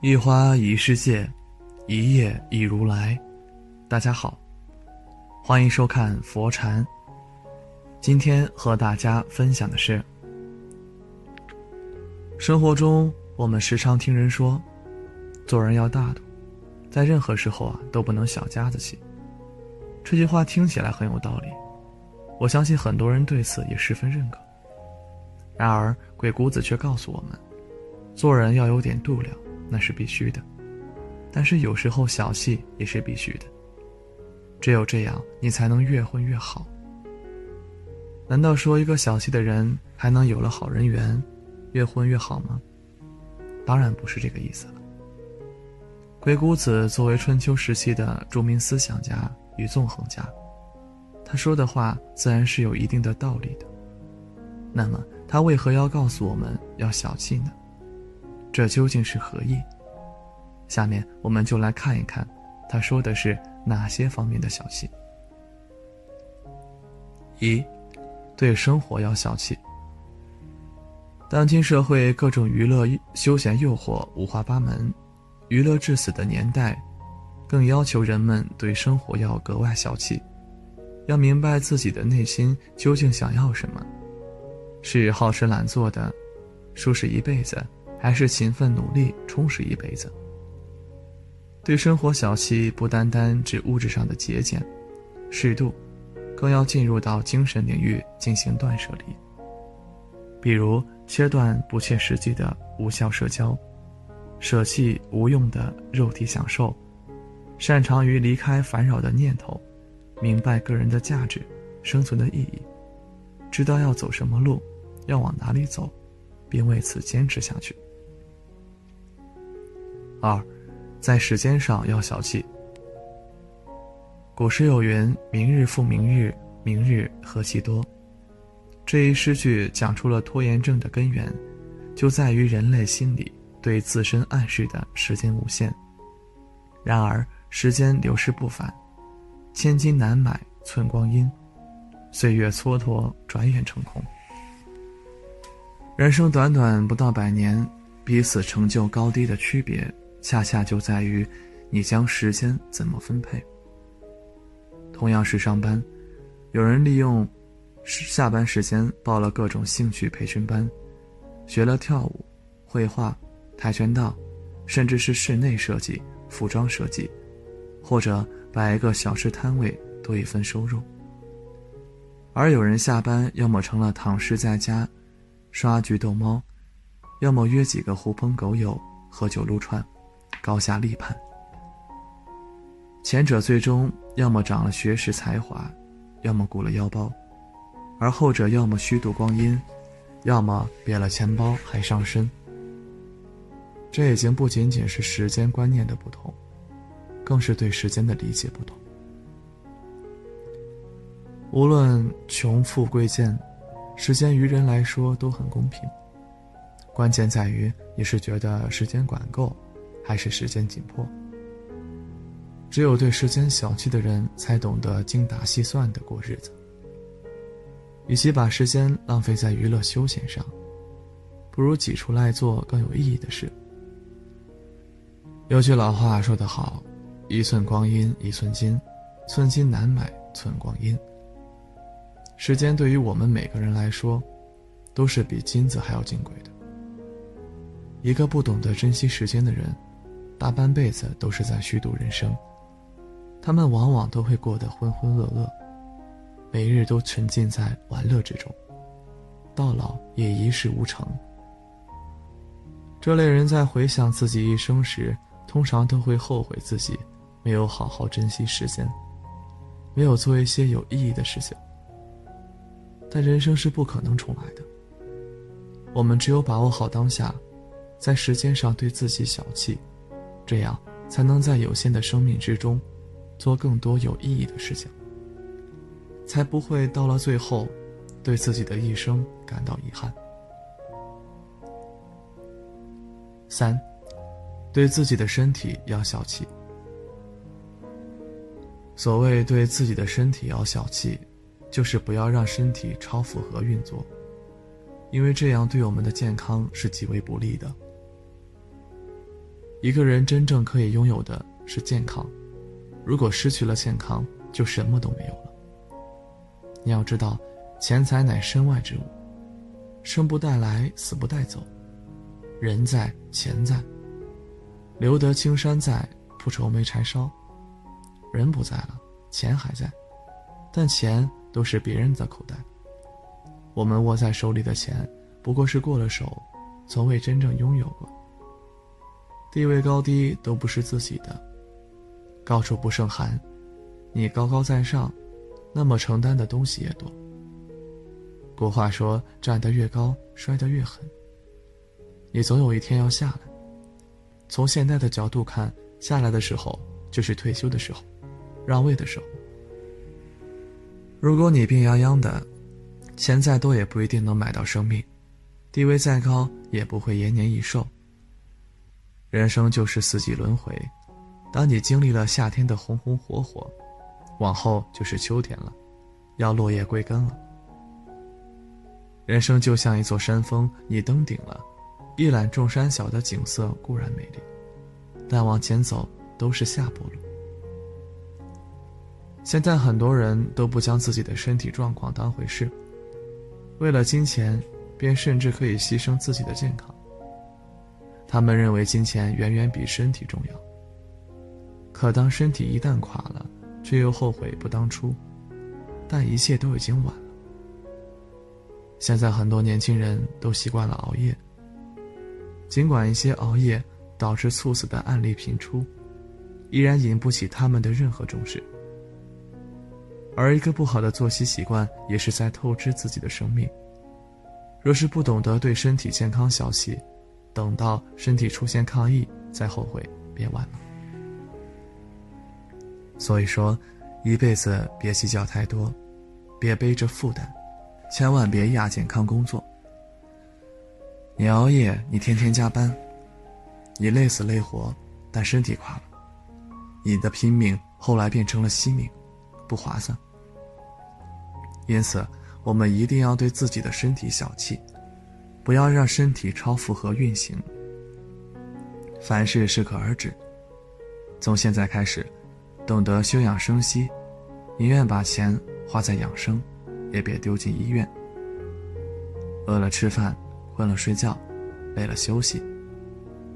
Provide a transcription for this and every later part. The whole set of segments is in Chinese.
一花一世界，一叶一如来。大家好，欢迎收看佛禅。今天和大家分享的是：生活中我们时常听人说，做人要大度，在任何时候啊都不能小家子气。这句话听起来很有道理，我相信很多人对此也十分认可。然而鬼谷子却告诉我们，做人要有点度量，那是必须的。但是有时候小气也是必须的。只有这样，你才能越混越好。难道说一个小气的人还能有了好人缘，越混越好吗？当然不是这个意思了。鬼谷子作为春秋时期的著名思想家与纵横家，他说的话自然是有一定的道理的。那么。他为何要告诉我们要小气呢？这究竟是何意？下面我们就来看一看，他说的是哪些方面的小气。一，对生活要小气。当今社会各种娱乐休闲诱惑五花八门，娱乐至死的年代，更要求人们对生活要格外小气，要明白自己的内心究竟想要什么。是好吃懒做的，舒适一辈子，还是勤奋努力充实一辈子？对生活小气，不单单指物质上的节俭、适度，更要进入到精神领域进行断舍离。比如切断不切实际的无效社交，舍弃无用的肉体享受，擅长于离开烦扰的念头，明白个人的价值、生存的意义。知道要走什么路，要往哪里走，并为此坚持下去。二，在时间上要小气。古诗有云：“明日复明日，明日何其多。”这一诗句讲出了拖延症的根源，就在于人类心理对自身暗示的时间无限。然而，时间流逝不返，千金难买寸光阴。岁月蹉跎，转眼成空。人生短短不到百年，彼此成就高低的区别，恰恰就在于你将时间怎么分配。同样是上班，有人利用下班时间报了各种兴趣培训班，学了跳舞、绘画、跆拳道，甚至是室内设计、服装设计，或者摆一个小吃摊位，多一份收入。而有人下班，要么成了躺尸在家，刷剧逗猫，要么约几个狐朋狗友喝酒撸串，高下立判。前者最终要么长了学识才华，要么鼓了腰包，而后者要么虚度光阴，要么瘪了钱包还伤身。这已经不仅仅是时间观念的不同，更是对时间的理解不同。无论穷富贵贱，时间于人来说都很公平。关键在于你是觉得时间管够，还是时间紧迫。只有对时间小气的人，才懂得精打细算的过日子。与其把时间浪费在娱乐休闲上，不如挤出来做更有意义的事。有句老话说得好：“一寸光阴一寸金，寸金难买寸光阴。”时间对于我们每个人来说，都是比金子还要金贵的。一个不懂得珍惜时间的人，大半辈子都是在虚度人生。他们往往都会过得浑浑噩噩，每日都沉浸在玩乐之中，到老也一事无成。这类人在回想自己一生时，通常都会后悔自己没有好好珍惜时间，没有做一些有意义的事情。但人生是不可能重来的。我们只有把握好当下，在时间上对自己小气，这样才能在有限的生命之中，做更多有意义的事情，才不会到了最后，对自己的一生感到遗憾。三，对自己的身体要小气。所谓对自己的身体要小气。就是不要让身体超负荷运作，因为这样对我们的健康是极为不利的。一个人真正可以拥有的是健康，如果失去了健康，就什么都没有了。你要知道，钱财乃身外之物，生不带来，死不带走。人在，钱在。留得青山在，不愁没柴烧。人不在了，钱还在，但钱都是别人的口袋。我们握在手里的钱，不过是过了手，从未真正拥有过。地位高低都不是自己的，高处不胜寒，你高高在上，那么承担的东西也多。古话说：“站得越高，摔得越狠。”你总有一天要下来。从现在的角度看，下来的时候就是退休的时候，让位的时候。如果你病殃殃的，钱再多也不一定能买到生命，地位再高也不会延年益寿。人生就是四季轮回，当你经历了夏天的红红火火，往后就是秋天了，要落叶归根了。人生就像一座山峰，你登顶了。一览众山小的景色固然美丽，但往前走都是下坡路。现在很多人都不将自己的身体状况当回事，为了金钱，便甚至可以牺牲自己的健康。他们认为金钱远远比身体重要。可当身体一旦垮了，却又后悔不当初，但一切都已经晚了。现在很多年轻人都习惯了熬夜。尽管一些熬夜导致猝死的案例频出，依然引不起他们的任何重视。而一个不好的作息习惯，也是在透支自己的生命。若是不懂得对身体健康小气，等到身体出现抗议再后悔，便晚了。所以说，一辈子别计较太多，别背着负担，千万别亚健康工作。你熬夜，你天天加班，你累死累活，但身体垮了，你的拼命后来变成了惜命，不划算。因此，我们一定要对自己的身体小气，不要让身体超负荷运行。凡事适可而止，从现在开始，懂得休养生息，宁愿把钱花在养生，也别丢进医院。饿了吃饭。困了睡觉，累了休息，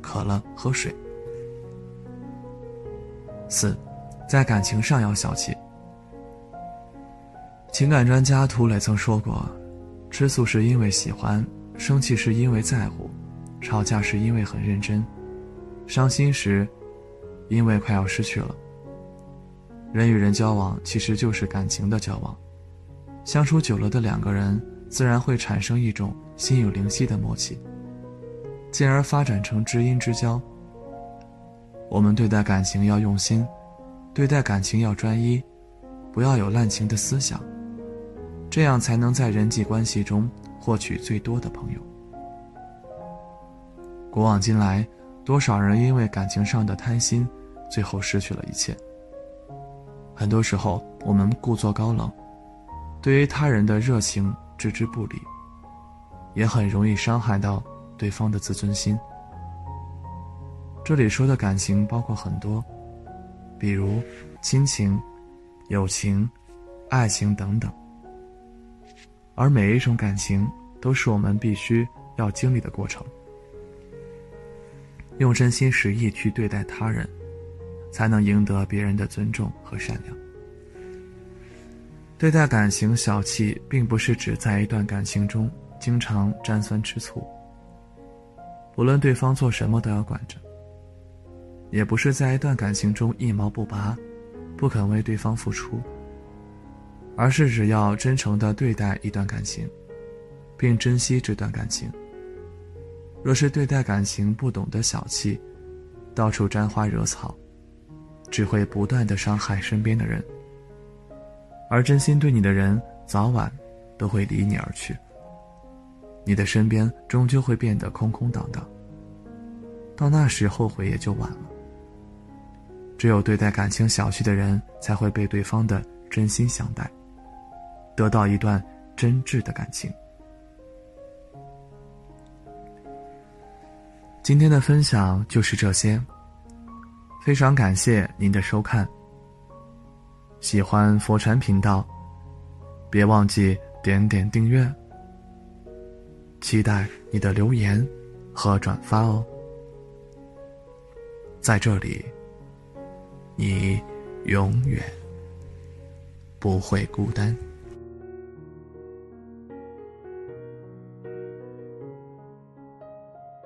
渴了喝水。四，在感情上要小气。情感专家涂磊曾说过：“吃醋是因为喜欢，生气是因为在乎，吵架是因为很认真，伤心时，因为快要失去了。”人与人交往其实就是感情的交往，相处久了的两个人。自然会产生一种心有灵犀的默契，进而发展成知音之交。我们对待感情要用心，对待感情要专一，不要有滥情的思想，这样才能在人际关系中获取最多的朋友。古往今来，多少人因为感情上的贪心，最后失去了一切。很多时候，我们故作高冷，对于他人的热情。置之不理，也很容易伤害到对方的自尊心。这里说的感情包括很多，比如亲情、友情、爱情等等。而每一种感情都是我们必须要经历的过程。用真心实意去对待他人，才能赢得别人的尊重和善良。对待感情小气，并不是指在一段感情中经常沾酸吃醋。无论对方做什么都要管着。也不是在一段感情中一毛不拔，不肯为对方付出。而是只要真诚的对待一段感情，并珍惜这段感情。若是对待感情不懂得小气，到处沾花惹草，只会不断的伤害身边的人。而真心对你的人，早晚都会离你而去。你的身边终究会变得空空荡荡。到那时，后悔也就晚了。只有对待感情小气的人，才会被对方的真心相待，得到一段真挚的感情。今天的分享就是这些，非常感谢您的收看。喜欢佛禅频道，别忘记点点订阅。期待你的留言和转发哦。在这里，你永远不会孤单。